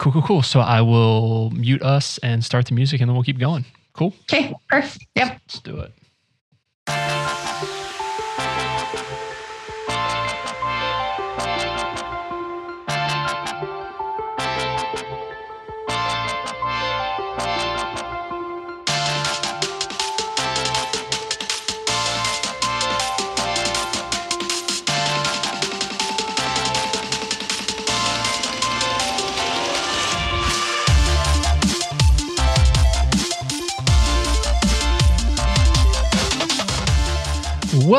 Cool, cool, cool. So I will mute us and start the music and then we'll keep going. Cool. Okay, perfect. Yep. Let's do it.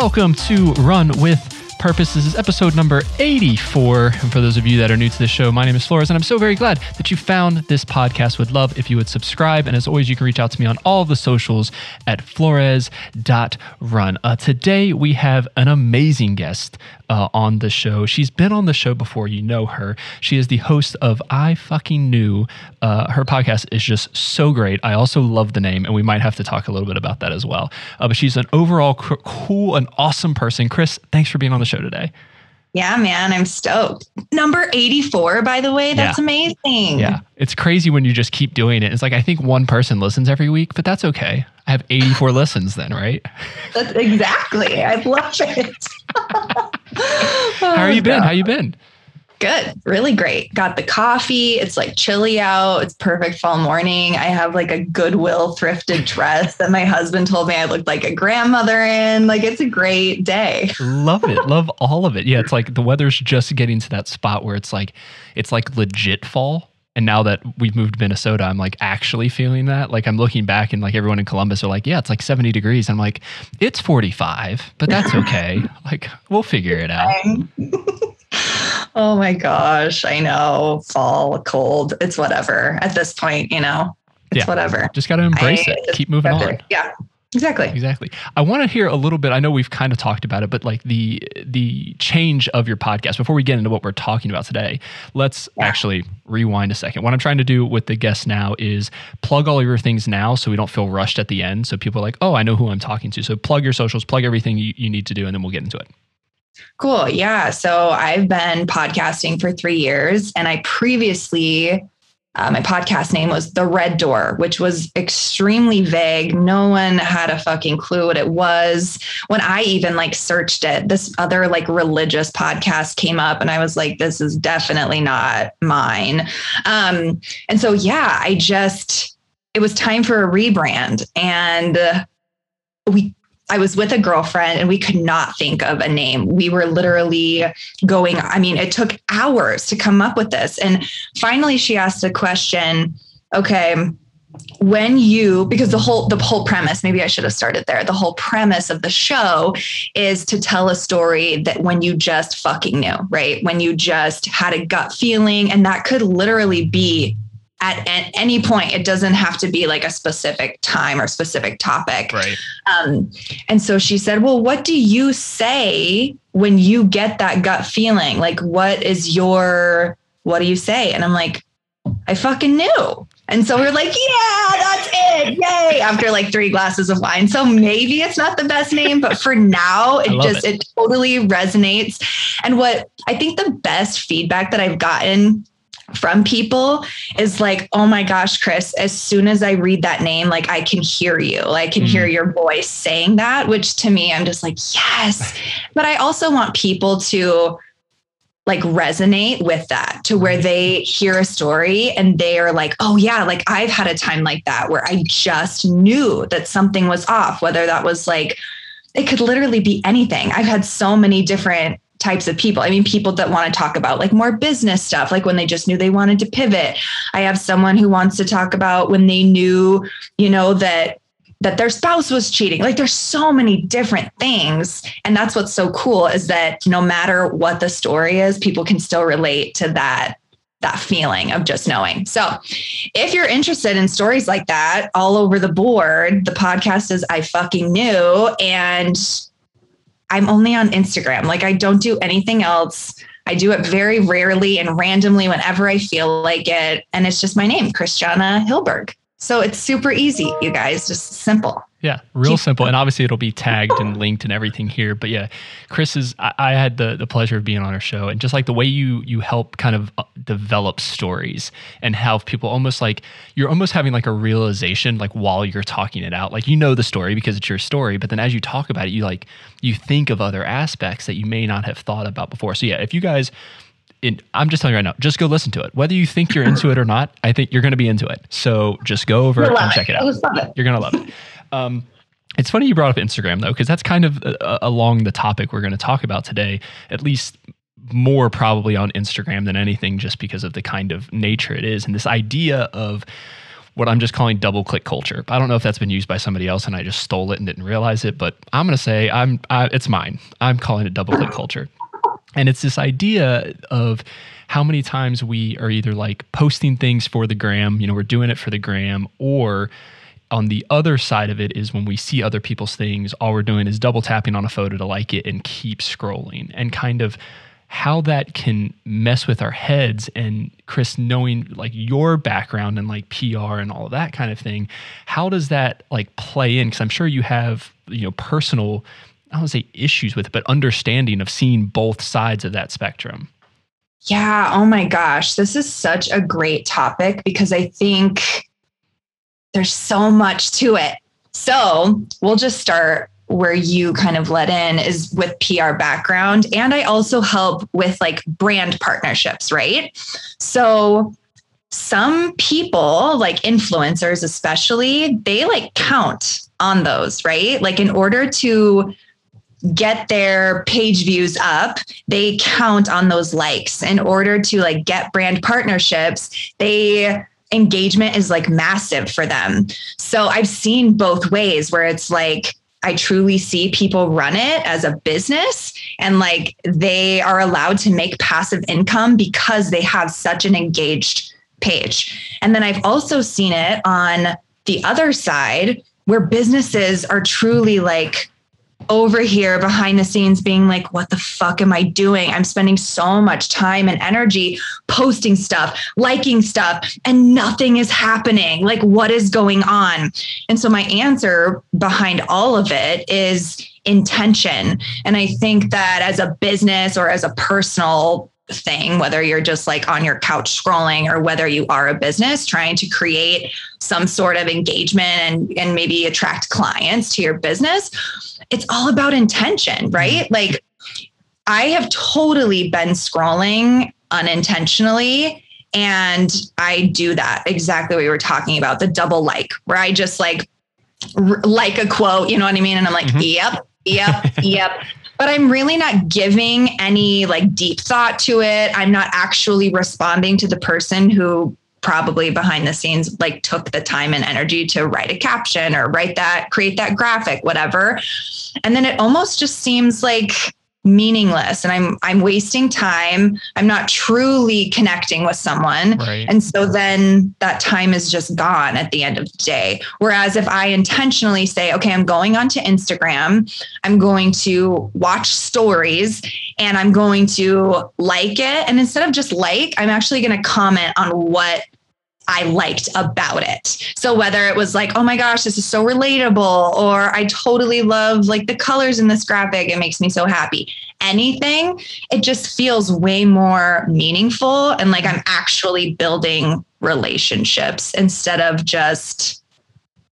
Welcome to Run with Purpose. This is episode number 84. And for those of you that are new to the show, my name is Flores, and I'm so very glad that you found this podcast. Would love if you would subscribe. And as always, you can reach out to me on all the socials at flores.run. Uh, today, we have an amazing guest uh, on the show. She's been on the show before. You know her. She is the host of I Fucking Knew. Uh, her podcast is just so great. I also love the name, and we might have to talk a little bit about that as well. Uh, but she's an overall cool and awesome person. Chris, thanks for being on the show today. Yeah, man, I'm stoked. Number 84, by the way, that's Yeah. amazing. Yeah, it's crazy when you just keep doing it. It's like I think one person listens every week, but that's okay. I have 84 listens then, right? That's exactly. I love it. How are you been? How you been? Good. Really great. Got the coffee. It's like chilly out. It's perfect fall morning. I have like a Goodwill thrifted dress that my husband told me I looked like a grandmother in. Like it's a great day. Love it. Love all of it. Yeah, it's like the weather's just getting to that spot where it's like it's like legit fall. And now that we've moved to Minnesota, I'm like actually feeling that. Like I'm looking back and like everyone in Columbus are like, yeah, it's like 70 degrees. I'm like, it's 45, but that's okay. like we'll figure it out. oh my gosh. I know. Fall, cold. It's whatever. At this point, you know, it's Yeah. whatever. Just got to embrace I it. Keep moving on. Yeah. Exactly. Exactly. I want to hear a little bit. I know we've kind of talked about it, but like the the change of your podcast. Before we get into what we're talking about today, let's Yeah. actually rewind a second. What I'm trying to do with the guests now is plug all of your things now, so we don't feel rushed at the end. So people are like, "Oh, I know who I'm talking to." So plug your socials, plug everything you, you need to do, and then we'll get into it. Cool. Yeah. So I've been podcasting for three years, and I previously, uh, my podcast name was The Red Door, which was extremely vague. No one had a fucking clue what it was. When I even like searched it, this other like religious podcast came up, and I was like, this is definitely not mine. Um, and so, yeah, I just, it was time for a rebrand. And we I was with a girlfriend and we could not think of a name. We were literally going, I mean, it took hours to come up with this. And finally she asked a question, okay, when you because the whole the whole premise maybe i should have started there the whole premise of the show is to tell a story that when you just fucking knew right when you just had a gut feeling and that could literally be at, at any point it doesn't have to be like a specific time or specific topic Right. um, and so she said, Well, what do you say when you get that gut feeling? Like, what is your, what do you say? And I'm like, I fucking knew. And so we're like, Yeah, that's it. Yay. After like three glasses of wine. So maybe it's not the best name, but for now, it just, it. totally resonates. And what I think the best feedback that I've gotten from people is like, oh my gosh, Chris, as soon as I read that name, like I can hear you. I can hear mm-hmm. your voice saying that, which to me, I'm just like, yes. But I also want people to like resonate with that to where they hear a story and they are like, oh yeah, like I've had a time like that where I just knew that something was off, whether that was like, it could literally be anything. I've had so many different types of people. I mean, people that want to talk about like more business stuff, like when they just knew they wanted to pivot. I have someone who wants to talk about when they knew, you know, that that their spouse was cheating. Like there's so many different things. And that's what's so cool is that no matter what the story is, people can still relate to that that feeling of just knowing. So, if you're interested in stories like that all over the board, the podcast is I fucking knew and I'm only on Instagram. Like I don't do anything else. I do it very rarely and randomly whenever I feel like it. And it's just my name, Christiana Hilberg. So it's super easy, you guys, just simple. Yeah, real simple. And obviously it'll be tagged and linked and everything here. But yeah, Chris is I, I, had the the pleasure of being on our show and just like the way you you help kind of uh, develop stories and have people almost like you're almost having like a realization like while you're talking it out. Like you know the story because it's your story, but then as you talk about it, you like you think of other aspects that you may not have thought about before. So yeah, if you guys it, I'm just telling you right now, just go listen to it. Whether you think you're into it or not, I think you're going to be into it. So just go over and check it, it out. You're going to love it. Um, it's funny you brought up Instagram though, because that's kind of uh, along the topic we're going to talk about today, at least more probably on Instagram than anything, just because of the kind of nature it is. And this idea of what I'm just calling double click culture. I don't know if that's been used by somebody else and I just stole it and didn't realize it, but I'm going to say I'm I, it's mine. I'm calling it double click culture. And it's this idea of how many times we are either like posting things for the gram, you know, we're doing it for the gram, or on the other side of it is when we see other people's things, all we're doing is double tapping on a photo to like it and keep scrolling. And kind of how that can mess with our heads and Chris knowing like your background and like PR and all of that kind of thing how does that like play in? Cuz I'm sure you have you know personal I don't say issues with it but understanding of seeing both sides of that spectrum. Yeah oh my gosh this is such a great topic because I think there's so much to it. So we'll just start where you kind of let in is with PR background. And I also help with like brand partnerships, right? So some people, like influencers especially, they like count on those, right? Like in order to get their page views up they count on those likes in order to like get brand partnerships they engagement is like massive for them. So I've seen both ways where it's like, I truly see people run it as a business and like they are allowed to make passive income because they have such an engaged page. And then I've also seen it on the other side where businesses are truly like over here behind the scenes being like, what the fuck am I doing? I'm spending so much time and energy posting stuff, liking stuff, and nothing is happening. Like, what is going on? And so, my answer behind all of it is intention. And I think that as a business or as a personal thing, whether you're just like on your couch scrolling or whether you are a business trying to create some sort of engagement and, and maybe attract clients to your business, it's all about intention, right? Mm-hmm. Like I have totally been scrolling unintentionally. And I do that exactly what we were talking about the double like, where I just like, like a quote, you know what I mean? And I'm like, mm-hmm. yep, yep, yep but I'm really not giving any like deep thought to it. I'm not actually responding to the person who probably behind the scenes like took the time and energy to write a caption or write that create that graphic whatever and then it almost just seems like meaningless and i'm i'm wasting time. I'm not truly connecting with someone. Right. and so then that time is just gone at the end of the day. Whereas if i intentionally say okay i'm going onto instagram i'm going to watch stories and i'm going to like it. And instead of just like i'm actually going to comment on what I liked about it. So whether it was like, oh my gosh, this is so relatable, or I totally love like the colors in this graphic, it makes me so happy. Anything, it just feels way more meaningful and like I'm actually building relationships instead of just,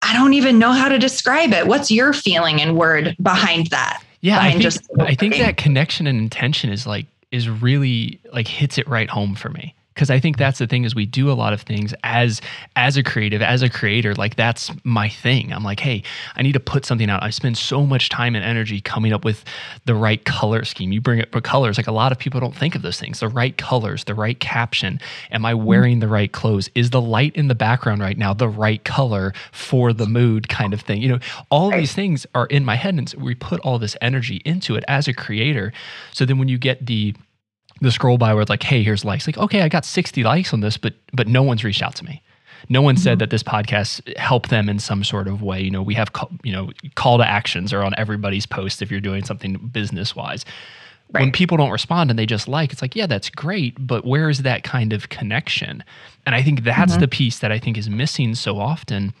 I don't even know how to describe it. What's your feeling and word behind that? Yeah, I think, just I think that connection and intention is like is really like hits it right home for me because i think that's the thing is we do a lot of things as as a creative as a creator like that's my thing. I'm like hey i need to put something out. I spend so much time and energy coming up with the right color scheme. You bring up colors like a lot of people don't think of those things. The right colors the right caption. Am i mm-hmm. wearing the right clothes? Is the light in the background right now the right color for the mood kind of thing? You know all these things are in my head and we put all this energy into it as a creator. So then when you get the the scroll by where it's like, hey, here's likes. Like, okay, I got 60 likes on this, but but no one's reached out to me. No one mm-hmm. said that this podcast helped them in some sort of way. You know, we have call, you know call to actions are on everybody's post if you're doing something business wise. Right. When people don't respond and they just like, it's like, yeah, that's great, but where is that kind of connection? And I think that's mm-hmm. the piece that I think is missing so often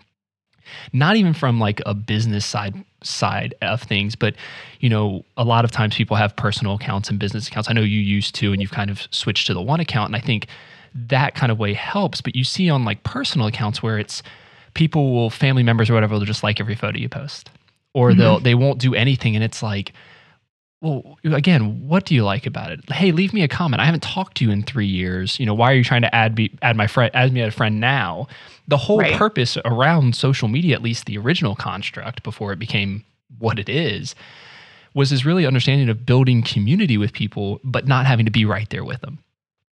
not even from like a business side side of things but you know a lot of times people have personal accounts and business accounts i know you used to and you've kind of switched to the one account and i think that kind of way helps but you see on like personal accounts where it's people will family members or whatever they'll just like every photo you post or mm-hmm. they'll they won't do anything and it's like well again what do you like about it? Hey leave me a comment. I haven't talked to you in three years. You know why are you trying to add me add my friend add me as a friend now? The whole right. purpose around social media at least the original construct before it became what it is was this really understanding of building community with people but not having to be right there with them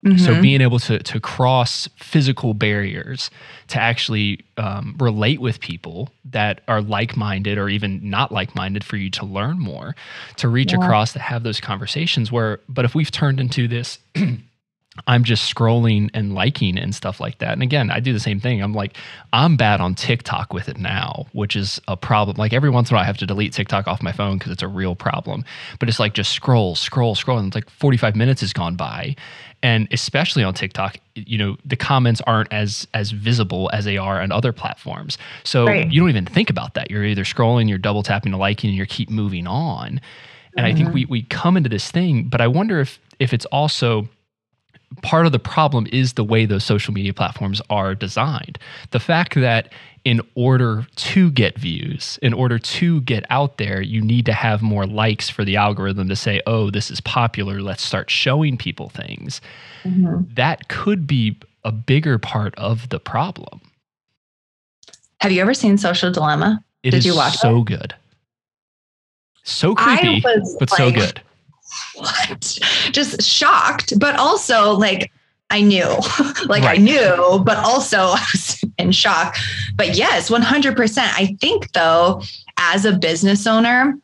Mm-hmm. So being able to to cross physical barriers to actually um, relate with people that are like minded or even not like minded for you to learn more, to reach yeah. across to have those conversations. Where, but if we've turned into this. I'm just scrolling and liking and stuff like that. And again, I do the same thing. I'm like, I'm bad on TikTok with it now, which is a problem. Like every once in a while, I have to delete TikTok off my phone because it's a real problem. But it's like just scroll, scroll, scroll. And it's like 45 minutes has gone by and especially on TikTok, you know, the comments aren't as as visible as they are on other platforms. So right. you don't even think about that. You're either scrolling, you're double tapping to liking, and you keep moving on. And mm-hmm. I think mm-hmm. we we come into this thing, but I wonder if if it's also part of the problem is the way those social media platforms are designed. The fact that in order to get views, in order to get out there, you need to have more likes for the algorithm to say, oh, this is popular. Let's start showing people things. Mm-hmm. That could be a bigger part of the problem. Have you ever seen Social Dilemma? It Did you watch it? so it? good. So creepy, but like, so good. What? Just shocked, but also like I knew, like right. I knew, but also I was in shock. But yes, 100%. I think though, as a business owner,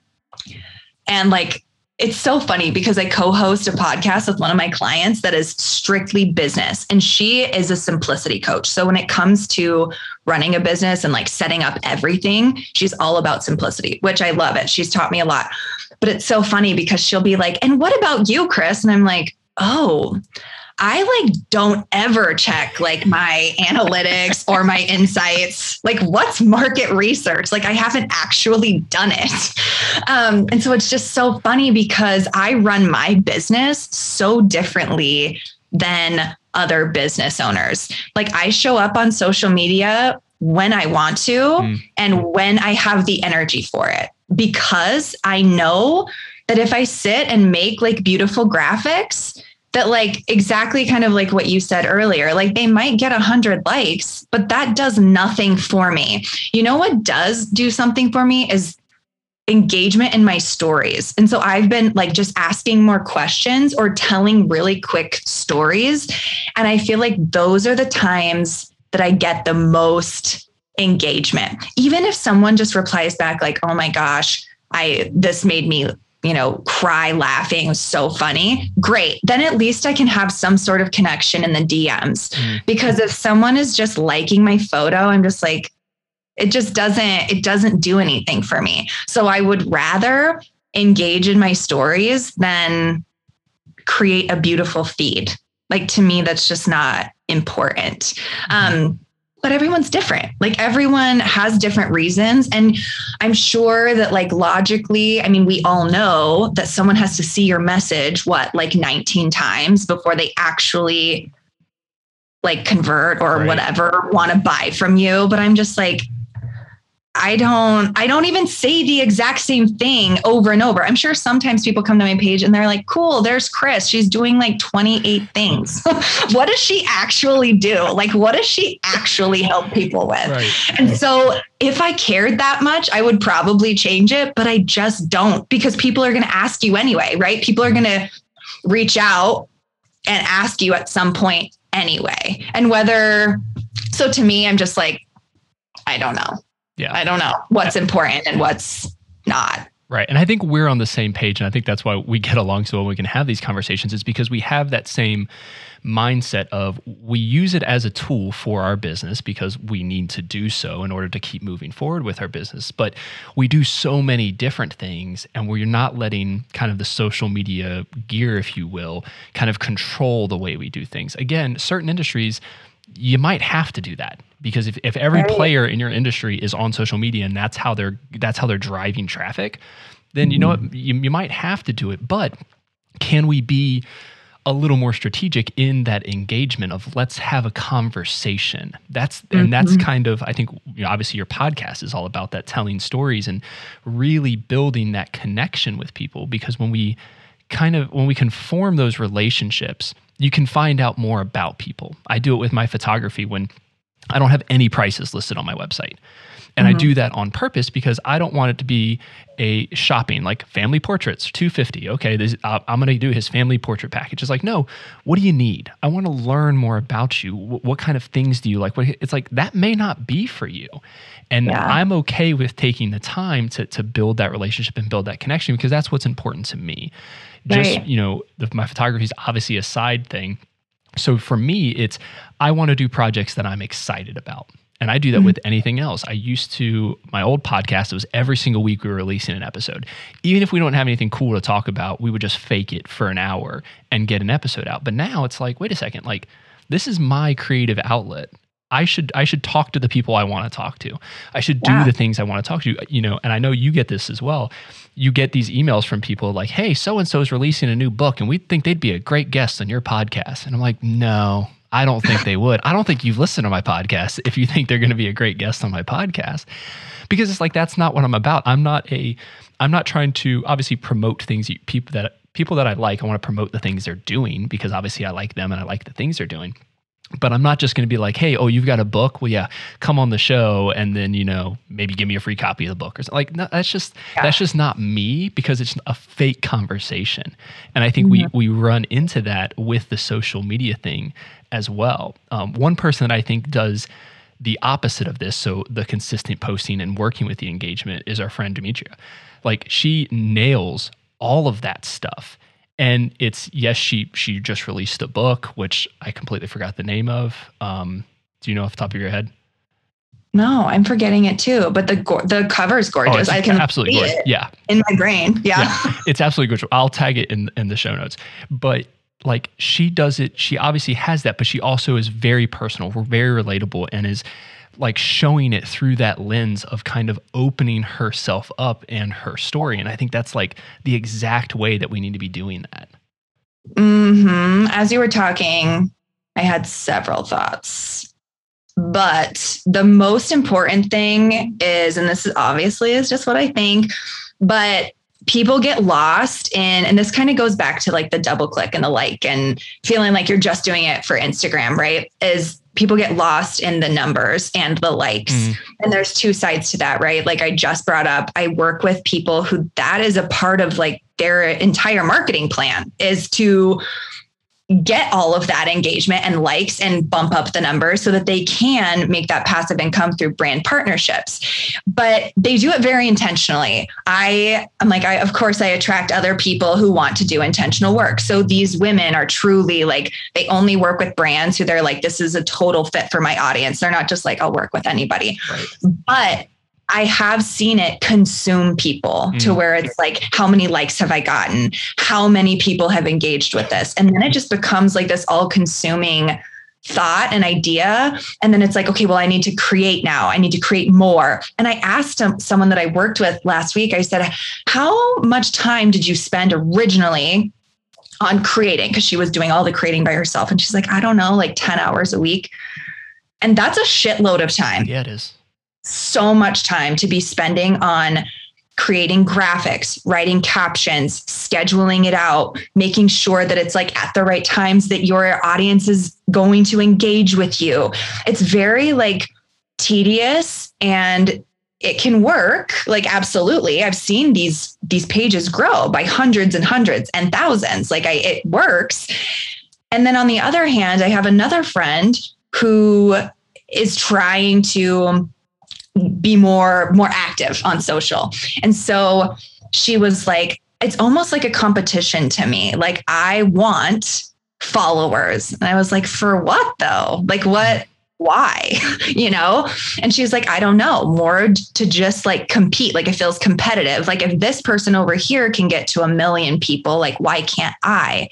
and like it's so funny because I co host a podcast with one of my clients that is strictly business, and she is a simplicity coach. So when it comes to running a business and like setting up everything, she's all about simplicity, which I love it. She's taught me a lot. But it's so funny because she'll be like, and what about you, Chris? And I'm like, oh, I like don't ever check like my analytics or my insights. Like, what's market research? Like, I haven't actually done it. Um, and so it's just so funny because I run my business so differently than other business owners. Like, I show up on social media when I want to mm. and when I have the energy for it because I know that if I sit and make like beautiful graphics, that like exactly kind of like what you said earlier like they might get a hundred likes but that does nothing for me. You know what does do something for me is engagement in my stories. And so i've been like just asking more questions or telling really quick stories. And i feel like those are the times that i get the most engagement even if someone just replies back like oh my gosh i this made me you know, cry laughing. So funny. Great. Then at least I can have some sort of connection in the DMs. Mm. Because if someone is just liking my photo, I'm just like, it just doesn't, it doesn't do anything for me. So I would rather engage in my stories than create a beautiful feed. Like to me, that's just not important. Um, but everyone's different. Like everyone has different reasons. And I'm sure that, like, logically, I mean, we all know that someone has to see your message, what, like 19 times before they actually like convert or right. whatever want to buy from you. But I'm just like, I don't I don't even say the exact same thing over and over. I'm sure sometimes people come to my page and they're like, "Cool, there's Chris. She's doing like 28 things." what does she actually do? Like what does she actually help people with? Right. And so if I cared that much, I would probably change it, but I just don't because people are going to ask you anyway, right? People are going to reach out and ask you at some point anyway. And whether so to me I'm just like I don't know yeah. I don't know what's important and what's not. Right. And I think we're on the same page. And I think that's why we get along so well. We can have these conversations is because we have that same mindset of we use it as a tool for our business because we need to do so in order to keep moving forward with our business. But we do so many different things and we're not letting kind of the social media gear, if you will, kind of control the way we do things. Again, certain industries you might have to do that because if, if every Right. player in your industry is on social media and that's how they're that's how they're driving traffic, then you know what mm-hmm. you, you might have to do it. But can we be a little more strategic in that engagement of let's have a conversation that's and that's mm-hmm. kind of i think you know, obviously your podcast is all about that telling stories and really building that connection with people because when we kind of when we can form those relationships you can find out more about people i do it with my photography when i don't have any prices listed on my website and I do that on purpose because I don't want it to be a shopping like family portraits, 250. Okay, this, uh, I'm going to do his family portrait package. It's like, no, what do you need? I want to learn more about you. What, what kind of things do you like? What, it's like that may not be for you. And Yeah. I'm okay with taking the time to, to build that relationship and build that connection because that's what's important to me. Just, Right. you know, the, my photography is obviously a side thing. So for me, it's I want to do projects that I'm excited about. And I do that mm-hmm. with anything else. I used to, my old podcast, it was every single week we were releasing an episode. Even if we don't have anything cool to talk about, we would just fake it for an hour and get an episode out. But now it's like, wait a second, like this is my creative outlet. I should I should talk to the people I want to talk to. I should do Yeah. the things I want to talk to. You know, and I know you get this as well. You get these emails from people like, "Hey, so and so is releasing a new book, and we think they'd be a great guest on your podcast." And I'm like, "No, I don't think they would. I don't think you've listened to my podcast if you think they're going to be a great guest on my podcast." Because it's like that's not what I'm about. I'm not a I'm not trying to obviously promote things you, people that people that I like. I want to promote the things they're doing because obviously I like them and I like the things they're doing but I'm not just going to be like, hey, oh, you've got a book. Well, yeah, come on the show, and then you know maybe give me a free copy of the book or something. Like no, that's just Yeah. that's just not me because it's a fake conversation, and I think we we run into that with the social media thing as well. Um, one person that I think does the opposite of this, so the consistent posting and working with the engagement, is our friend Demetria. Like she nails all of that stuff and it's yes she she just released a book which i completely forgot the name of um do you know off the top of your head No, I'm forgetting it too. But the the cover is gorgeous. Oh, it's I can absolutely see gorgeous it yeah in my brain. Yeah. yeah, it's absolutely gorgeous. I'll tag it in in the show notes. But like she does it, she obviously has that, but she also is very personal, very relatable, and is like showing it through that lens of kind of opening herself up and her story. And I think that's like the exact way that we need to be doing that. hmm As you were talking, I had several thoughts. But the most important thing is, and this is obviously is just what I think, but people get lost in, and this kind of goes back to like the double click and the like and feeling like you're just doing it for Instagram, right? Is people get lost in the numbers and the likes. Mm. And there's two sides to that, right? Like I just brought up, I work with people who that is a part of like their entire marketing plan is to get all of that engagement and likes and bump up the numbers so that they can make that passive income through brand partnerships. But they do it very intentionally. I i'm like i of course i attract other people who want to do intentional work. So these women are truly like they only work with brands who they're like this is a total fit for my audience. They're not just like i'll work with anybody. Right. but I have seen it consume people to Mm. where it's like, how many likes have I gotten? How many people have engaged with this? And then it just becomes like this all consuming thought and idea. And then it's like, okay, well, I need to create now. I need to create more. And I asked someone that I worked with last week, I said, how much time did you spend originally on creating? Because she was doing all the creating by herself. And she's like, I don't know, like 10 hours a week. And that's a shitload of time Yeah, it is. So much time to be spending on creating graphics, writing captions, scheduling it out, making sure that it's like at the right times that your audience is going to engage with you. It's very like tedious and it can work. Like absolutely. I've seen these these pages grow by hundreds and hundreds and thousands. Like i it works. And then on the other hand i have another friend who is trying to be more more active on social. And so she was like it's almost like a competition to me. Like i want followers. And i was like for what though? Like what why? You know? And she's like i don't know. More to just like compete. Like it feels competitive. Like if this person over here can get to a million people like why can't i?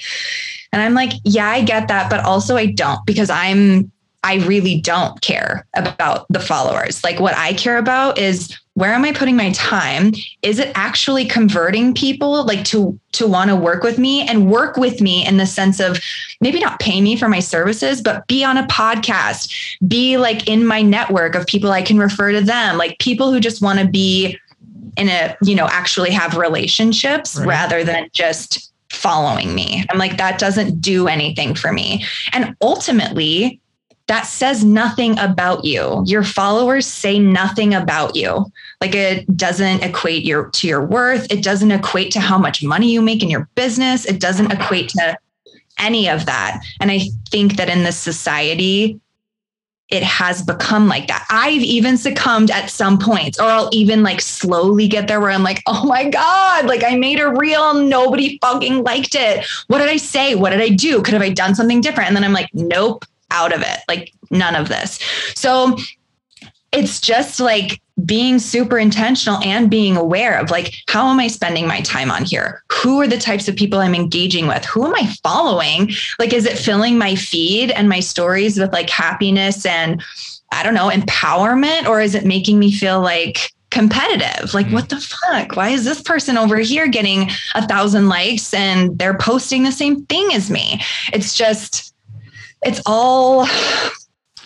And i'm like yeah i get that. But also i don't because i'm I really don't care about the followers. Like what I care about is where am I putting my time? Is it actually converting people like to to want to work with me and work with me in the sense of maybe not pay me for my services, but be on a podcast, be like in my network of people I can refer to them, like people who just want to be in a, you know, actually have relationships right. rather than just following me. I'm like, that doesn't do anything for me. And ultimately, that says nothing about you. Your followers say nothing about you. Like it doesn't equate your to your worth. It doesn't equate to how much money you make in your business. It doesn't equate to any of that. And I think that in this society, it has become like that. I've even succumbed at some points, or I'll even like slowly get there where I'm like, oh my God, like I made a reel, nobody fucking liked it. What did I say? What did I do? Could have I done something different? And then I'm like, nope, out of it. Like none of this. So it's just like being super intentional and being aware of like how am i spending my time on here who are the types of people i'm engaging with who am i following like is it filling my feed and my stories with like happiness and i don't know empowerment or is it making me feel like competitive like mm-hmm. what the fuck why is this person over here getting a thousand likes and they're posting the same thing as me it's just it's all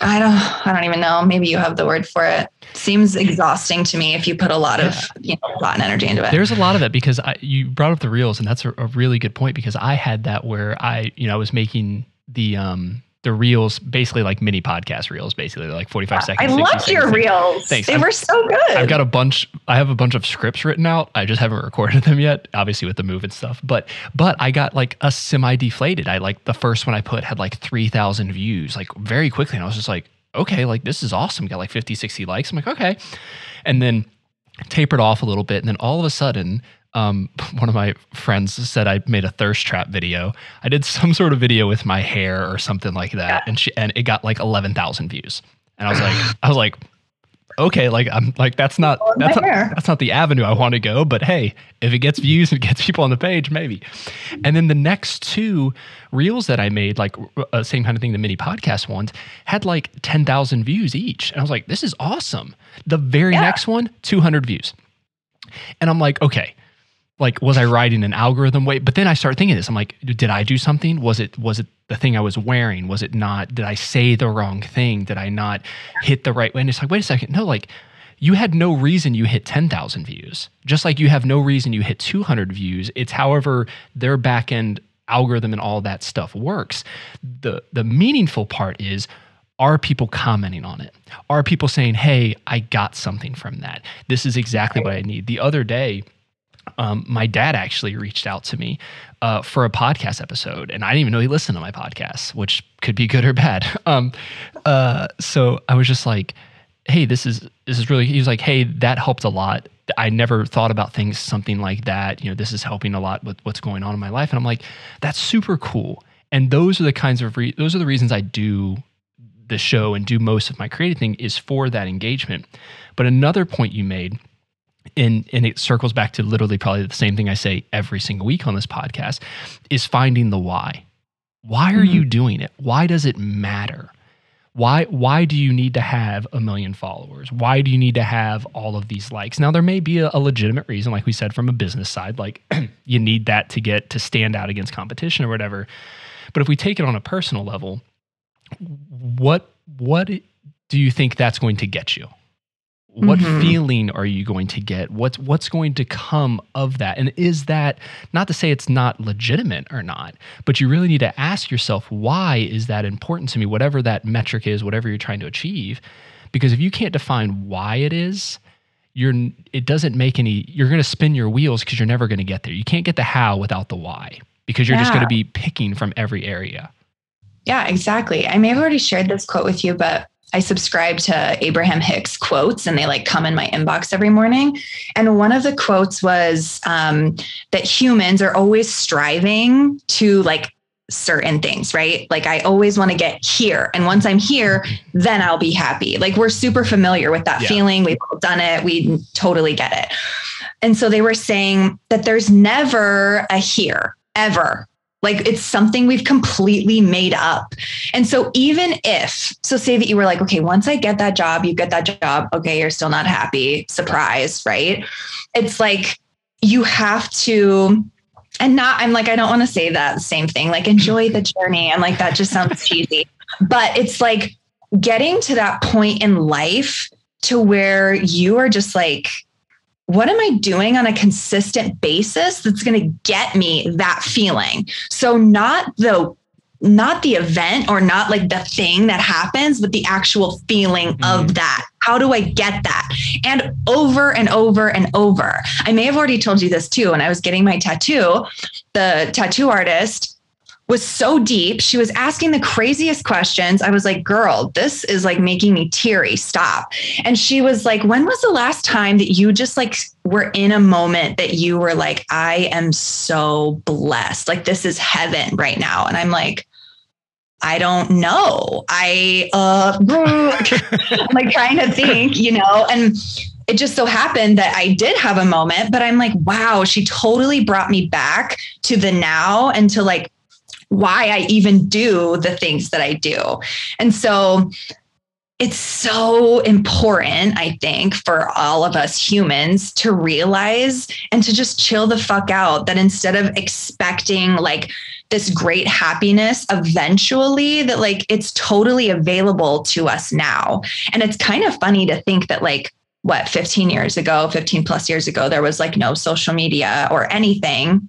I don't I don't even know. Maybe you have the word for it. Seems exhausting to me if you put a lot of you know thought and energy into it. There's a lot of it because I, you brought up the reels, and that's a, a, really good point because I had that where I you know I was making the um the reels, basically like mini podcast reels, basically like 45 seconds. I loved your reels. Thanks. They I've, were so good. I've got a bunch, I have a bunch of scripts written out. I just haven't recorded them yet, obviously with the move and stuff. But, but I got like a semi deflated. I like the first one I put had like 3,000 views, like very quickly. And I was just like, okay, like this is awesome. Got like 50, 60 likes. I'm like, okay. And then tapered off a little bit. And then all of a sudden, um, one of my friends said I made a thirst trap video. I did some sort of video with my hair or something like that, and she and it got like eleven thousand views. And I was like, I was like, okay, like I'm like that's not that's not, that's not the avenue I want to go. But hey, if it gets views and gets people on the page, maybe. And then the next two reels that I made, like uh, same kind of thing, the mini podcast ones, had like ten thousand views each, and I was like, this is awesome. The very yeah. next one, two hundred views, and I'm like, okay like was I writing an algorithm way? But then I start thinking this. I'm like, did I do something? Was it was it the thing I was wearing? Was it not? Did I say the wrong thing? Did I not hit the right way? And it's like, wait a second, no, like you had no reason you hit 10,000 views. Just like you have no reason you hit 200 views. It's however their back end algorithm and all that stuff works. The the meaningful part is are people commenting on it? Are people saying, "Hey, I got something from that. This is exactly what I need." The other day, um, my dad actually reached out to me uh, for a podcast episode, and I didn't even know he listened to my podcast, which could be good or bad. Um, uh, so I was just like, "Hey, this is this is really." He was like, "Hey, that helped a lot. I never thought about things something like that. You know, this is helping a lot with what's going on in my life." And I'm like, "That's super cool." And those are the kinds of re- those are the reasons I do the show and do most of my creative thing is for that engagement. But another point you made and and it circles back to literally probably the same thing I say every single week on this podcast is finding the why. Why are mm-hmm. you doing it? Why does it matter? Why why do you need to have a million followers? Why do you need to have all of these likes? Now there may be a, a legitimate reason like we said from a business side like you need that to get to stand out against competition or whatever. But if we take it on a personal level, what what do you think that's going to get you? What mm-hmm. feeling are you going to get? What's what's going to come of that? And is that not to say it's not legitimate or not but you really need to ask yourself why is that important to me whatever that metric is whatever you're trying to achieve? Because if you can't define why it is you're it doesn't make any you're going to spin your wheels because you're never going to get there. You can't get the how without the why because you're yeah. just going to be picking from every area. Yeah exactly. I may have already shared this quote with you but I subscribe to Abraham Hicks quotes and they like come in my inbox every morning. And one of the quotes was um, that humans are always striving to like certain things, right? Like I always want to get here. And once I'm here, then I'll be happy. Like we're super familiar with that yeah. feeling. We've all done it. We totally get it. And so they were saying that there's never a here, ever. Like it's something we've completely made up. And so even if, so say that you were like, okay, once I get that job, you get that job, okay, you're still not happy, surprise, right? It's like you have to and not i'm like i don't want to say that same thing like enjoy the journey i'm like that just sounds cheesy but it's like getting to that point in life to where you are just like what am I doing on a consistent basis that's going to get me that feeling? So not the not the event or not like the thing that happens, but the actual feeling mm. of that. How do I get that? And over and over and over. I may have already told you this too. When I was getting my tattoo, the tattoo artist was so deep. She was asking the craziest questions. I was like, girl, this is like making me teary. Stop. And she was like, when was the last time that you just like were in a moment that you were like, I am so blessed? Like, this is heaven right now. And I'm like, I don't know. I, uh, I'm like trying to think, you know, and it just so happened that I did have a moment, but I'm like, wow, she totally brought me back to the now and to like why I even do the things that I do. And so it's so important, I think, for all of us humans to realize and to just chill the fuck out that instead of expecting like this great happiness eventually, that like it's totally available to us now. And it's kind of funny to think that like, what 15 years ago 15 plus years ago there was like no social media or anything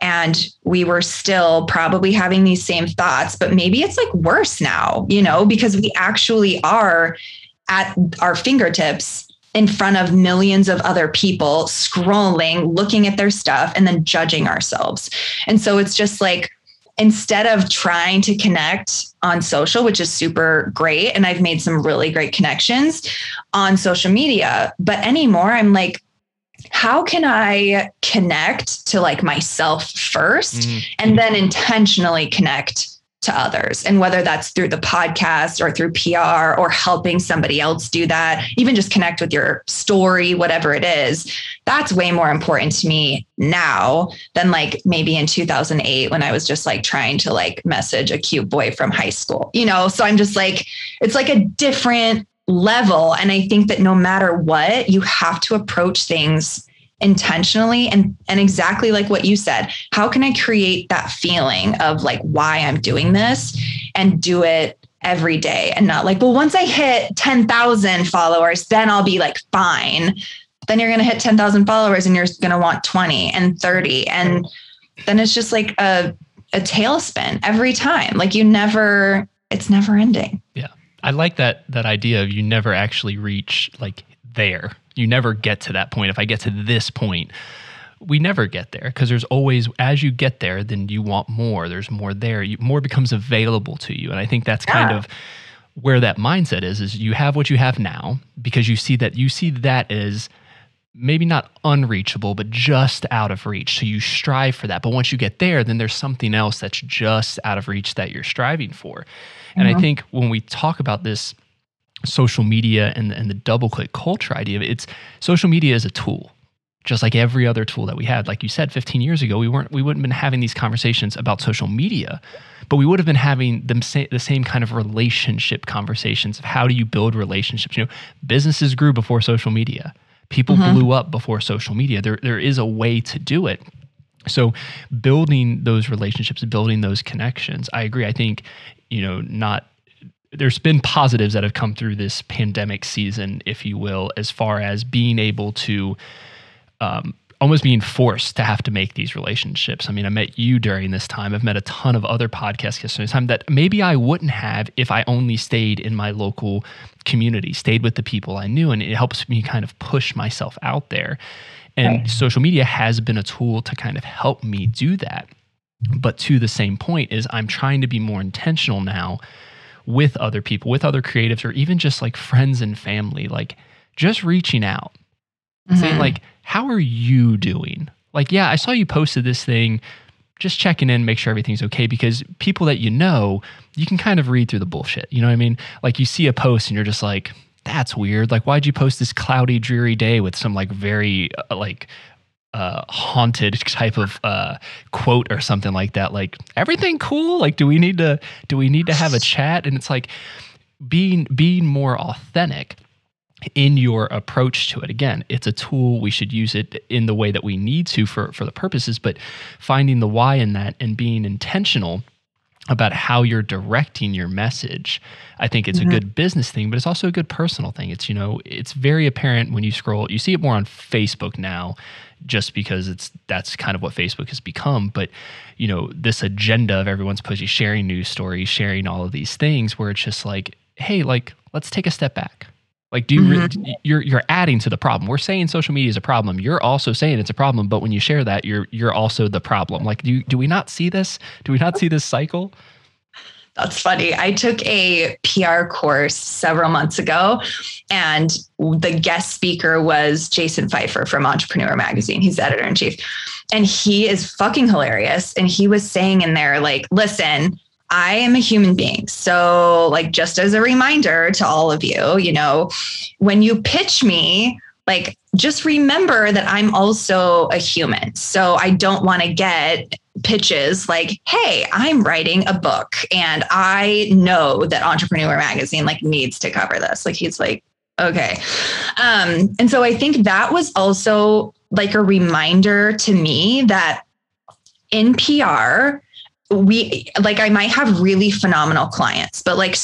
and we were still probably having these same thoughts but maybe it's like worse now you know because we actually are at our fingertips in front of millions of other people scrolling looking at their stuff and then judging ourselves. And so it's just like instead of trying to connect on social which is super great and i've made some really great connections on social media but anymore i'm like how can I connect to like myself 1st mm-hmm. and then intentionally connect to others? And whether that's through the podcast or through PR or helping somebody else do that, even just connect with your story, whatever it is, that's way more important to me now than like maybe in 2008 when I was just like trying to like message a cute boy from high school, you know? So I'm just like, it's like a different level. And I think that no matter what, you have to approach things intentionally and and exactly like what you said. How can i create that feeling of like why i'm doing this and do it every day and not like well once i hit 10,000 followers then i'll be like fine. Then you're going to hit 10,000 followers and you're going to want 20 and 30 and then it's just like a a tailspin every time. Like you never it's never ending. Yeah I like that that idea of you never actually reach like there. You never get to that point. If I get to this point, we never get there because there's always as you get there, then you want more. There's more there. You, more becomes available to you, and I think that's yeah. kind of where that mindset is. Is you have what you have now because you see that you see that as maybe not unreachable, but just out of reach. So you strive for that. But once you get there, then there's something else that's just out of reach that you're striving for. And mm-hmm. I think when we talk about this social media and, and the double click culture idea, it's social media is a tool. Just like every other tool that we had, like you said, 15 years ago, we weren't, we wouldn't have been having these conversations about social media, but we would have been having say, the same kind of relationship conversations of how do you build relationships. You know, businesses grew before social media, people mm-hmm. blew up before social media. There, there is a way to do it. So building those relationships, building those connections, I agree. I think, you know, not there's been positives that have come through this pandemic season, if you will, as far as being able to um, almost being forced to have to make these relationships. I mean, I met you during this time. I've met a ton of other podcast guests during this time that maybe I wouldn't have if I only stayed in my local community, stayed with the people I knew, and it helps me kind of push myself out there. And right. social media has been a tool to kind of help me do that. But to the same point is I'm trying to be more intentional now with other people, with other creatives, or even just like friends and family, like just reaching out, mm-hmm. saying, like, how are you doing? Like, yeah, I saw you posted this thing, just checking in, make sure everything's okay. Because people that you know, you can kind of read through the bullshit. You know what I mean? Like you see a post and you're just like, that's weird. Like, why'd you post this cloudy, dreary day with some like very uh, like uh, haunted type of uh, quote or something like that. Like everything cool. Like do we need to do we need to have a chat? And it's like being being more authentic in your approach to it. Again, it's a tool. We should use it in the way that we need to for for the purposes. But finding the why in that and being intentional about how you're directing your message. I think it's mm-hmm. a good business thing, but it's also a good personal thing. It's, you know, it's very apparent when you scroll, you see it more on Facebook now just because it's that's kind of what Facebook has become, but you know, this agenda of everyone's pushing sharing news stories, sharing all of these things where it's just like, hey, like let's take a step back. Like, do you mm-hmm. re- you're you're adding to the problem? We're saying social media is a problem. You're also saying it's a problem, but when you share that, you're you're also the problem. Like, do do we not see this? Do we not see this cycle? That's funny. I took a PR course several months ago, and the guest speaker was Jason Feifer from Entrepreneur Magazine. He's editor in chief, and he is fucking hilarious. And he was saying in there, like, listen, I am a human being. So, like, just as a reminder to all of you, you know, when you pitch me, like, just remember that I'm also a human. So, I don't want to get pitches like, hey, I'm writing a book and I know that Entrepreneur Magazine like needs to cover this. Like, he's like, okay. Um, and so I think that was also like a reminder to me that in PR, we like I might have really phenomenal clients, but like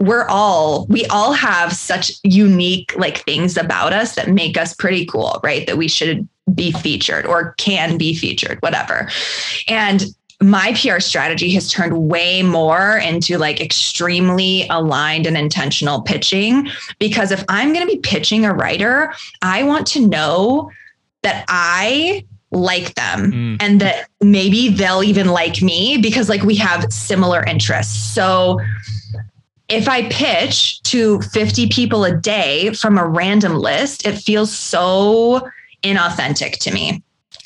we're all we all have such unique like things about us that make us pretty cool, right? That we should be featured or can be featured, whatever. And my PR strategy has turned way more into like extremely aligned and intentional pitching because if I'm going to be pitching a writer, I want to know that I like them mm. and that maybe they'll even like me because like we have similar interests. So if I pitch to 50 people a day from a random list, it feels so inauthentic to me.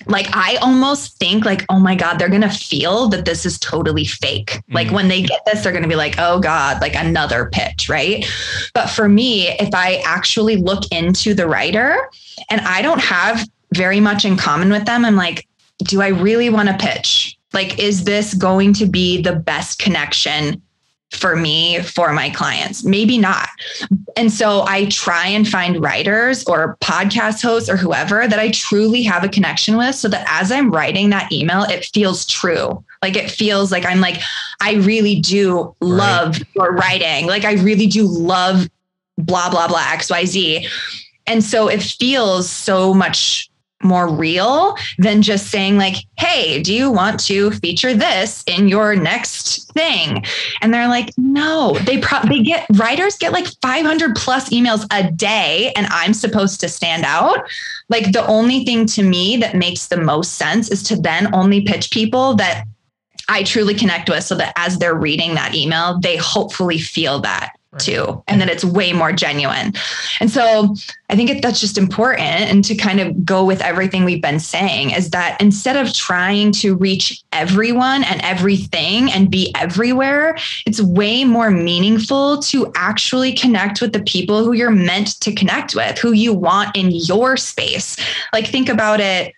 Like I almost think like, oh my God, they're gonna feel that this is totally fake. Mm. Like when they get this, they're gonna be like, oh God, like another pitch, right? But for me, if I actually look into the writer and I don't have very much in common with them. I'm like, do I really want to pitch? Like, is this going to be the best connection for me for my clients. Maybe not. And so i try and find writers or podcast hosts or whoever that i truly have a connection with so that as i'm writing that email it feels true. Like it feels like i'm like i really do love right. your writing. Like i really do love blah blah blah xyz and so it feels so much more real than just saying like hey do you want to feature this in your next thing? And they're like no they pro- they get writers get like 500 plus emails a day and i'm supposed to stand out. Like the only thing to me that makes the most sense is to then only pitch people that i truly connect with so that as they're reading that email they hopefully feel that too and that it's way more genuine. And so i think that's just important and to kind of go with everything we've been saying is that instead of trying to reach everyone and everything and be everywhere it's way more meaningful to actually connect with the people who you're meant to connect with who you want in your space. Like think about it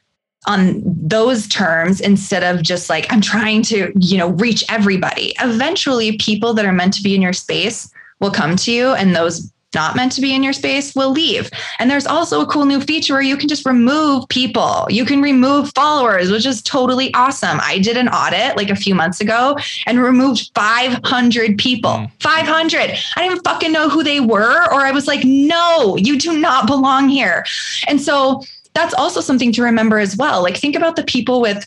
on those terms instead of just like i'm trying to you know reach everybody. Eventually people that are meant to be in your space will come to you and those not meant to be in your space will leave. And there's also a cool new feature where you can just remove people. You can remove followers, which is totally awesome. I did an audit like a few months ago and removed 500 people. Mm. 500. I didn't even fucking know who they were. Or I was like, no, you do not belong here. And so that's also something to remember as well. Like, think about the people with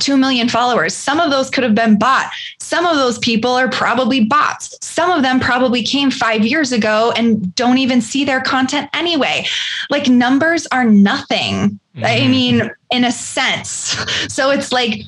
2 million followers. Some of those could have been bought. Some of those people are probably bots. Some of them probably came five years ago and don't even see their content anyway. Like numbers are nothing. Mm-hmm. I mean, in a sense. So it's like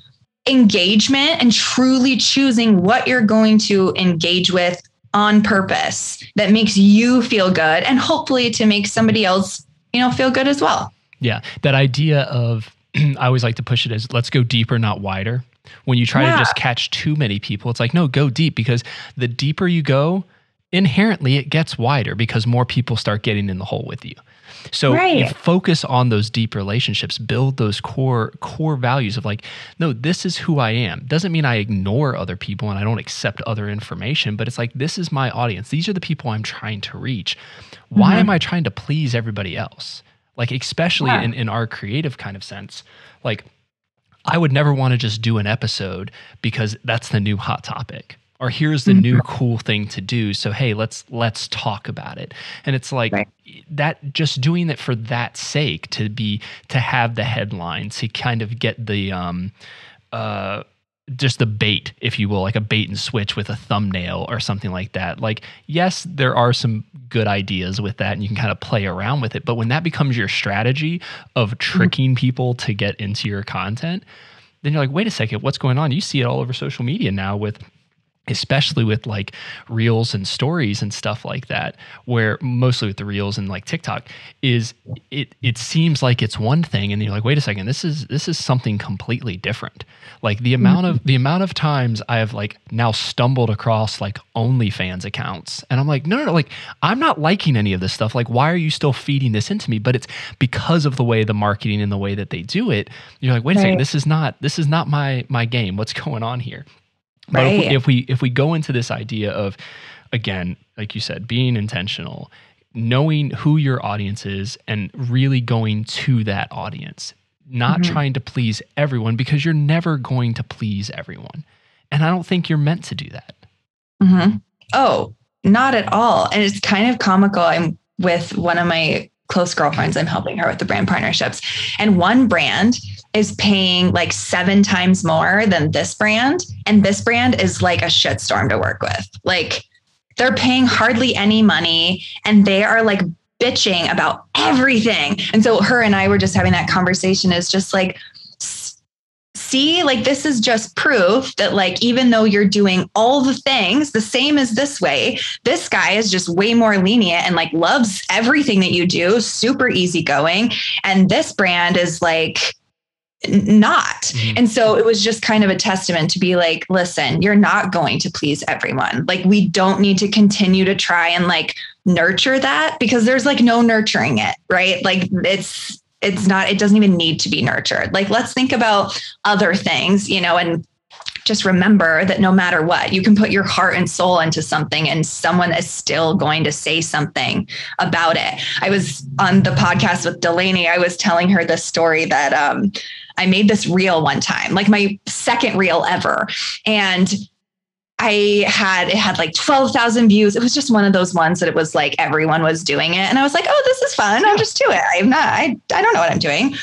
engagement and truly choosing what you're going to engage with on purpose that makes you feel good and hopefully to make somebody else, you know, feel good as well. Yeah. That idea of I always like to push it as let's go deeper, not wider. When you try yeah. to just catch too many people, it's like, no, go deep because the deeper you go, inherently it gets wider because more people start getting in the hole with you. So Right. you focus on those deep relationships, build those core core values of like, no, this is who I am. Doesn't mean I ignore other people and I don't accept other information, but it's like this is my audience. These are the people I'm trying to reach. Why Mhm. am I trying to please everybody else? Like especially Yeah. in, in our creative kind of sense. Like I would never want to just do an episode because that's the new hot topic or here's the new cool thing to do so hey let's let's talk about it and it's like Right. that just doing it for that sake to be to have the headline to kind of get the um uh just the bait if you will like a bait and switch with a thumbnail or something like that. Like yes there are some good ideas with that and you can kind of play around with it but when that becomes your strategy of mm-hmm. tricking people to get into your content then you're like wait a second what's going on? You see it all over social media now with especially with like reels and stories and stuff like that where mostly with the reels and like TikTok is it it seems like it's one thing and you're like wait a second this is this is something completely different. Like the amount of the amount of times I have like now stumbled across like OnlyFans accounts and I'm like no no no like I'm not liking any of this stuff. Like why are you still feeding this into me? But it's because of the way the marketing and the way that they do it you're like wait a second this is not this is not my my game. What's going on here but if, we, Right. if we if we go into this idea of again, like you said, being intentional, knowing who your audience is and really going to that audience, not Mhm. trying to please everyone because you're never going to please everyone. And I don't think you're meant to do that. Mm-hmm. Oh, not at all. And it's kind of comical. I'm with one of my close girlfriends. I'm helping her with the brand partnerships. And one brand is paying like seven times more than this brand. And this brand is like a shitstorm to work with. Like they're paying hardly any money and they are like bitching about everything. And so her and I were just having that conversation is just like, see like this is just proof that like even though you're doing all the things the same as this way. This guy is just way more lenient and like loves everything that you do super easygoing and this brand is like not. Mhm. and so it was just kind of a testament to be like listen you're not going to please everyone. Like we don't need to continue to try and like nurture that because there's like no nurturing it right? Like it's it's not it doesn't even need to be nurtured. Like let's think about other things you know and just remember that no matter what you can put your heart and soul into something and someone is still going to say something about it. I was on the podcast with delaney. I was telling her this story that um, i made this reel one time like my second reel ever. And I had it had like 12,000 views. It was just one of those ones that it was like everyone was doing it. And I was like, oh, this is fun. I'll just do it. I'm not, I, I don't know what I'm doing.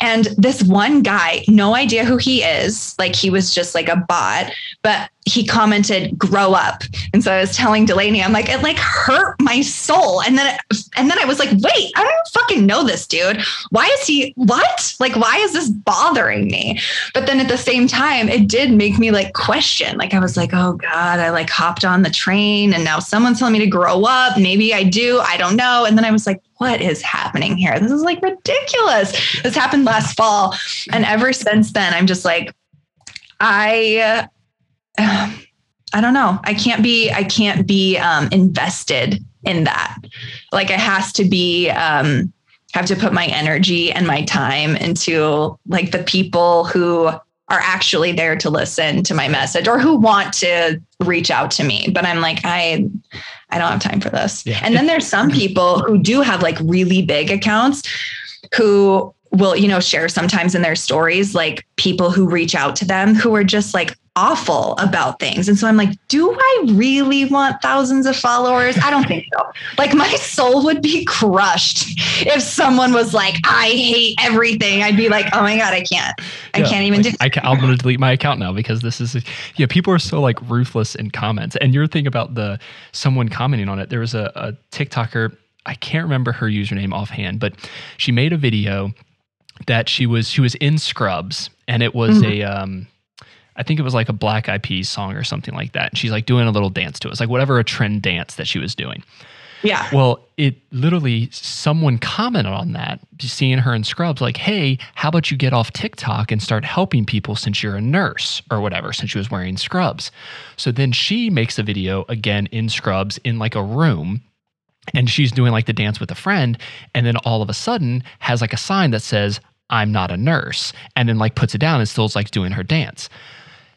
And this one guy, no idea who he is, like he was just like a bot, but he commented, grow up. And so I was telling Delaney, I'm like, it like hurt my soul. And then, it, and then I was like, wait, I don't fucking know this dude. Why is he, what? Like, why is this bothering me? But then at the same time, it did make me like question. Like I was like, oh God, I like hopped on the train and now someone's telling me to grow up. Maybe I do. I don't know. And then I was like, what is happening here? This is like ridiculous. This happened last fall. And ever since then, I'm just like, I I don't know. I can't be I can't be um invested in that. Like it has to be um have to put my energy and my time into like the people who are actually there to listen to my message or who want to reach out to me but i'm like i i don't have time for this Yeah. and then there's some people who do have like really big accounts who will you know share sometimes in their stories like people who reach out to them who are just like awful about things and so i'm like do i really want thousands of followers i don't think so like my soul would be crushed if someone was like i hate everything i'd be like oh my god i can't i Yeah, can't even like, do I can, I'm going to delete my account now because this is yeah. People are so like ruthless in comments, and your thing about the someone commenting on it. There was a, a TikToker. I can't remember her username offhand, but she made a video that she was she was in Scrubs, and it was Mhm. a um, I think it was like a Black Eyed Peas song or something like that. And she's like doing a little dance to it. It's like whatever a trend dance that she was doing. yeah Well, it literally someone commented on that, seeing her in Scrubs, like, "Hey, how about you get off TikTok and start helping people since you're a nurse or whatever?" Since she was wearing Scrubs, so then she makes a video again in Scrubs in like a room, and she's doing like the dance with a friend and then all of a sudden has like a sign that says i'm not a nurse and then like puts it down and still's like doing her dance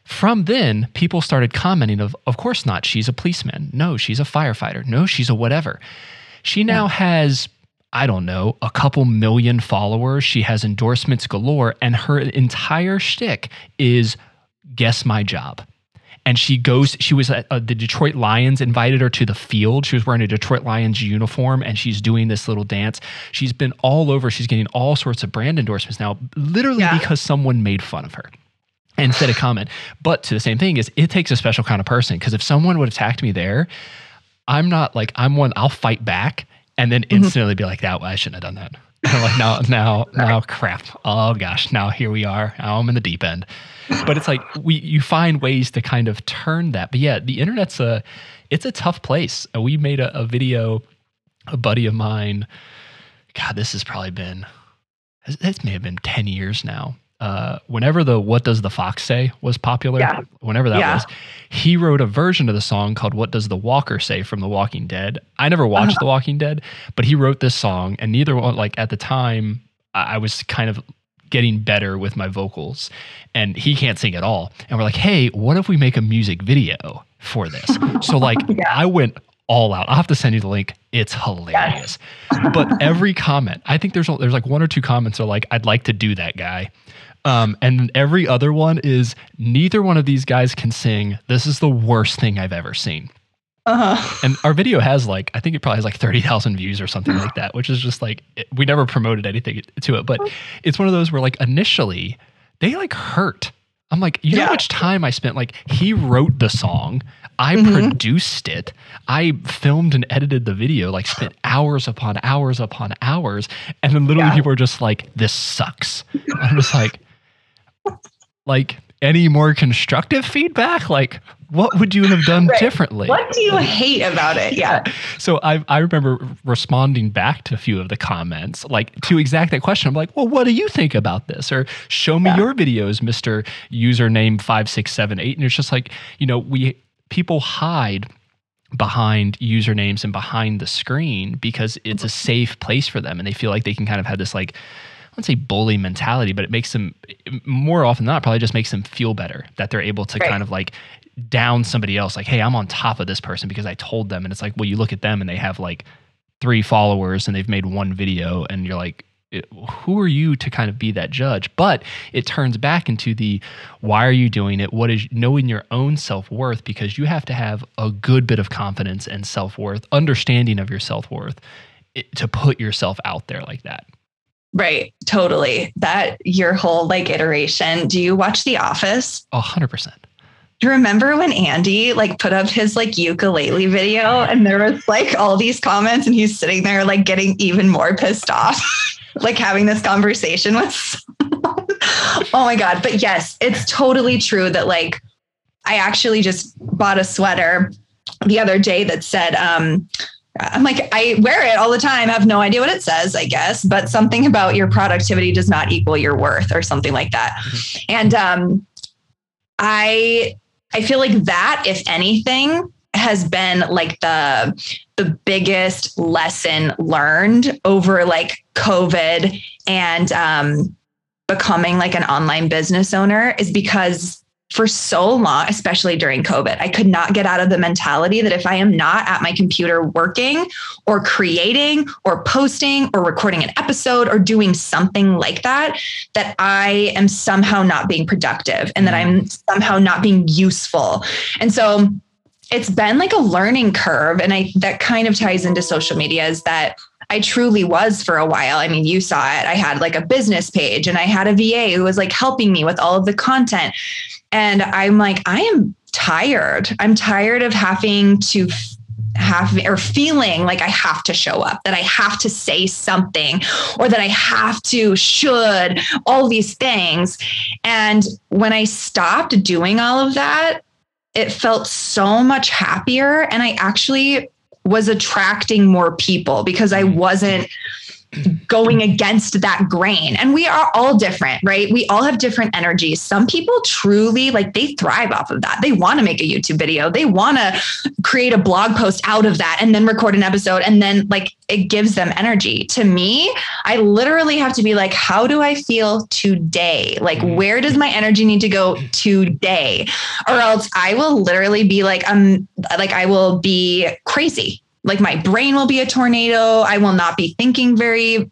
from then people started commenting of of course not she's a policeman. No she's a firefighter. No she's a whatever. She now has I don't know, a couple million followers. She has endorsements galore, and her entire shtick is guess my job. And she goes she was at uh, the detroit lions invited her to the field. She was wearing a detroit lions uniform and she's doing this little dance. She's been all over. She's getting all sorts of brand endorsements now literally yeah. because someone made fun of her and said a comment but to the same thing is it takes a special kind of person because if someone would attack me there i'm not like i'm one i'll fight back and then mm-hmm. instantly mm-hmm. be like that i shouldn't have done that i'm like now now now crap oh gosh now here we are now i'm in the deep end but it's like we you find ways to kind of turn that. But yeah, the internet's a it's a tough place. We made a, a video, a buddy of mine. God, this has probably been this may have been ten years now. Uh, whenever the "What Does the Fox Say" was popular, yeah. whenever that yeah. was, he wrote a version of the song called "What Does the Walker Say" from The Walking Dead. I never watched uh-huh. The Walking Dead, but he wrote this song, and neither one, like at the time, I was kind of getting better with my vocals and he can't sing at all. And we're like, hey, what if we make a music video for this? so like yeah. I went all out. I'll have to send you the link. It's hilarious. Yes. but every comment, I think there's there's like one or two comments are like, I'd like to do that guy. Um, and every other one is neither one of these guys can sing. This is the worst thing I've ever seen. Uh-huh. And our video has like, I think it probably has like 30,000 views or something like that, which is just like, it, we never promoted anything to it. But it's one of those where like initially they like hurt. I'm like, you know how much time I spent? Like, he wrote the song, I mm-hmm. produced it, I filmed and edited the video, like, spent hours upon hours upon hours. And then literally yeah. people are just like, this sucks. I'm just like, like, any more constructive feedback? Like, what would you have done right. differently? What do you hate about it? Yeah. so I I remember responding back to a few of the comments, like to exact that question. I'm like, well, what do you think about this? Or show me yeah. your videos, Mister Username five six seven eight. And it's just like, you know, we people hide behind usernames and behind the screen because it's a mm-hmm. safe place for them, and they feel like they can kind of have this like wouldn't say bully mentality, but it makes them more often than not probably just makes them feel better that they're able to right. kind of like down somebody else. Like hey i'm on top of this person because i told them. And it's like well you look at them and they have like three followers and they've made one video and you're like eh, who are you to kind of be that judge? But it turns back into the why are you doing it? What is knowing your own self-worth because you have to have a good bit of confidence and self-worth understanding of your self-worth eh, to put yourself out there like that right. Totally. That your whole like iteration. Do you watch the office? A 100% Do you remember when Andy like put up his like ukulele video and there was like all these comments and he's sitting there like getting even more pissed off, like having this conversation with oh my God. But yes, it's totally true that like I actually just bought a sweater the other day that said, um, I'm like, I wear it all the time. I have no idea what it says, I guess, but something about your productivity does not equal your worth or something like that. Mm-hmm. And um, I I feel like that, if anything, has been like the the biggest lesson learned over like COVID and um, becoming like an online business owner is because for so long, especially during COVID, I could not get out of the mentality that if I am not at my computer working or creating or posting or recording an episode or doing something like that, that I am somehow not being productive and that mm. I'm somehow not being useful. And so it's been like a learning curve. And I that kind of ties into social media is that I truly was for a while. I mean, you saw it. I had like a business page and I had a VA who was like helping me with all of the content. And I'm like, I am tired. I'm tired of having to have or feeling like I have to show up, that I have to say something, or that I have to, should, all these things. And when I stopped doing all of that, it felt so much happier. And I actually was attracting more people because I mm. wasn't going against that grain. And we are all different, right? We all have different energies. Some people truly like they thrive off of that. They want to make a YouTube video, they want to create a blog post out of that and then record an episode. And then like it gives them energy. To me, I literally have to be like, how do I feel today? Like, mm-hmm. where does my energy need to go today? Or else I will literally be like, um, like I will be crazy like my brain will be a tornado. I will not be thinking very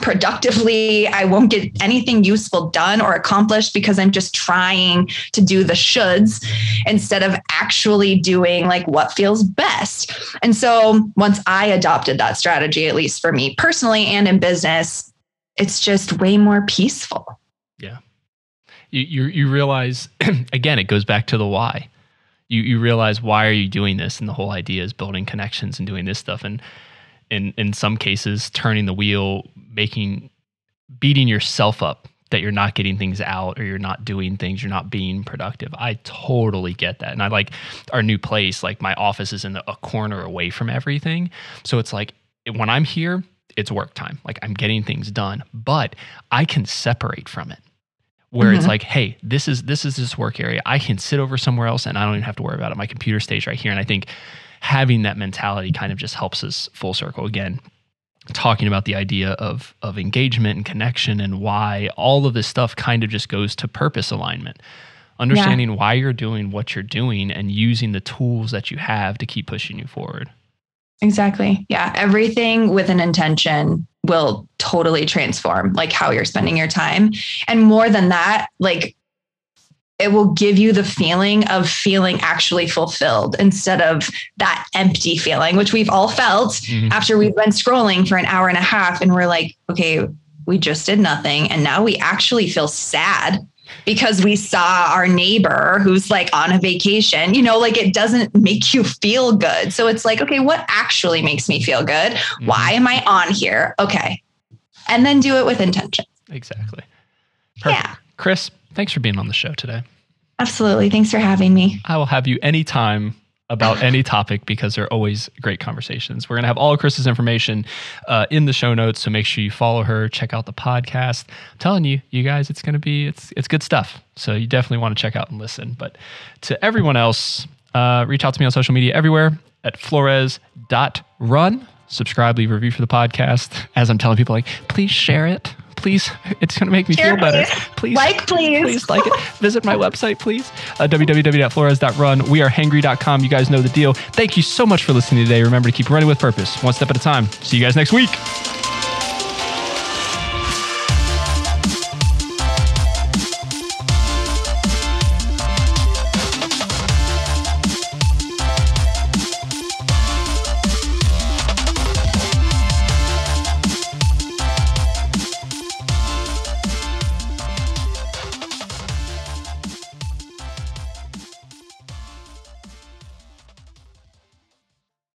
productively. I won't get anything useful done or accomplished because I'm just trying to do the shoulds instead of actually doing like what feels best. And so once I adopted that strategy, at least for me personally and in business, it's just way more peaceful. Yeah. You you, you realize again, it goes back to the why you you realize why are you doing this? And the whole idea is building connections and doing this stuff and in in some cases turning the wheel making beating yourself up that you're not getting things out or you're not doing things you're not being productive. I totally get that. And i like our new place like my office is in a corner away from everything. So it's like when i'm here it's work time. Like i'm getting things done but i can separate from it where mm-hmm. it's like, hey, this is this is this work area. I can sit over somewhere else and I don't even have to worry about it. My computer stays right here. And I think having that mentality kind of just helps us full circle again. Talking about the idea of of engagement and connection and why all of this stuff kind of just goes to purpose alignment. Understanding yeah. why you're doing what you're doing and using the tools that you have to keep pushing you forward. Exactly. Yeah. Everything with an intention will totally transform like how you're spending your time. And more than that, like it will give you the feeling of feeling actually fulfilled instead of that empty feeling, which we've all felt mm-hmm. after we've been scrolling for an hour and a half and we're like, okay, we just did nothing. And now we actually feel sad because we saw our neighbor who's like on a vacation, you know, like it doesn't make you feel good. So it's like, okay, what actually makes me feel good? Mm-hmm. Why am I on here? Okay. And then do it with intention. Exactly. Perfect. Yeah. Chris, thanks for being on the show today. Absolutely. Thanks for having me. I will have you anytime about any topic because they're always great conversations. We're going to have all of Chris's information uh, in the show notes, so make sure you follow her, check out the podcast. I'm telling you, you guys, it's going to be it's it's good stuff. So you definitely want to check out and listen. But to everyone else, uh, reach out to me on social media everywhere at flores.run. Subscribe, leave a review for the podcast. As I'm telling people, like, please share it please. It's going to make me Share, feel better. Please. Like, please. Please like it. Visit my website, please. Uh, www.flores.run. We are hangry.com. You guys know the deal. Thank you so much for listening today. Remember to keep running with purpose, one step at a time. See you guys next week.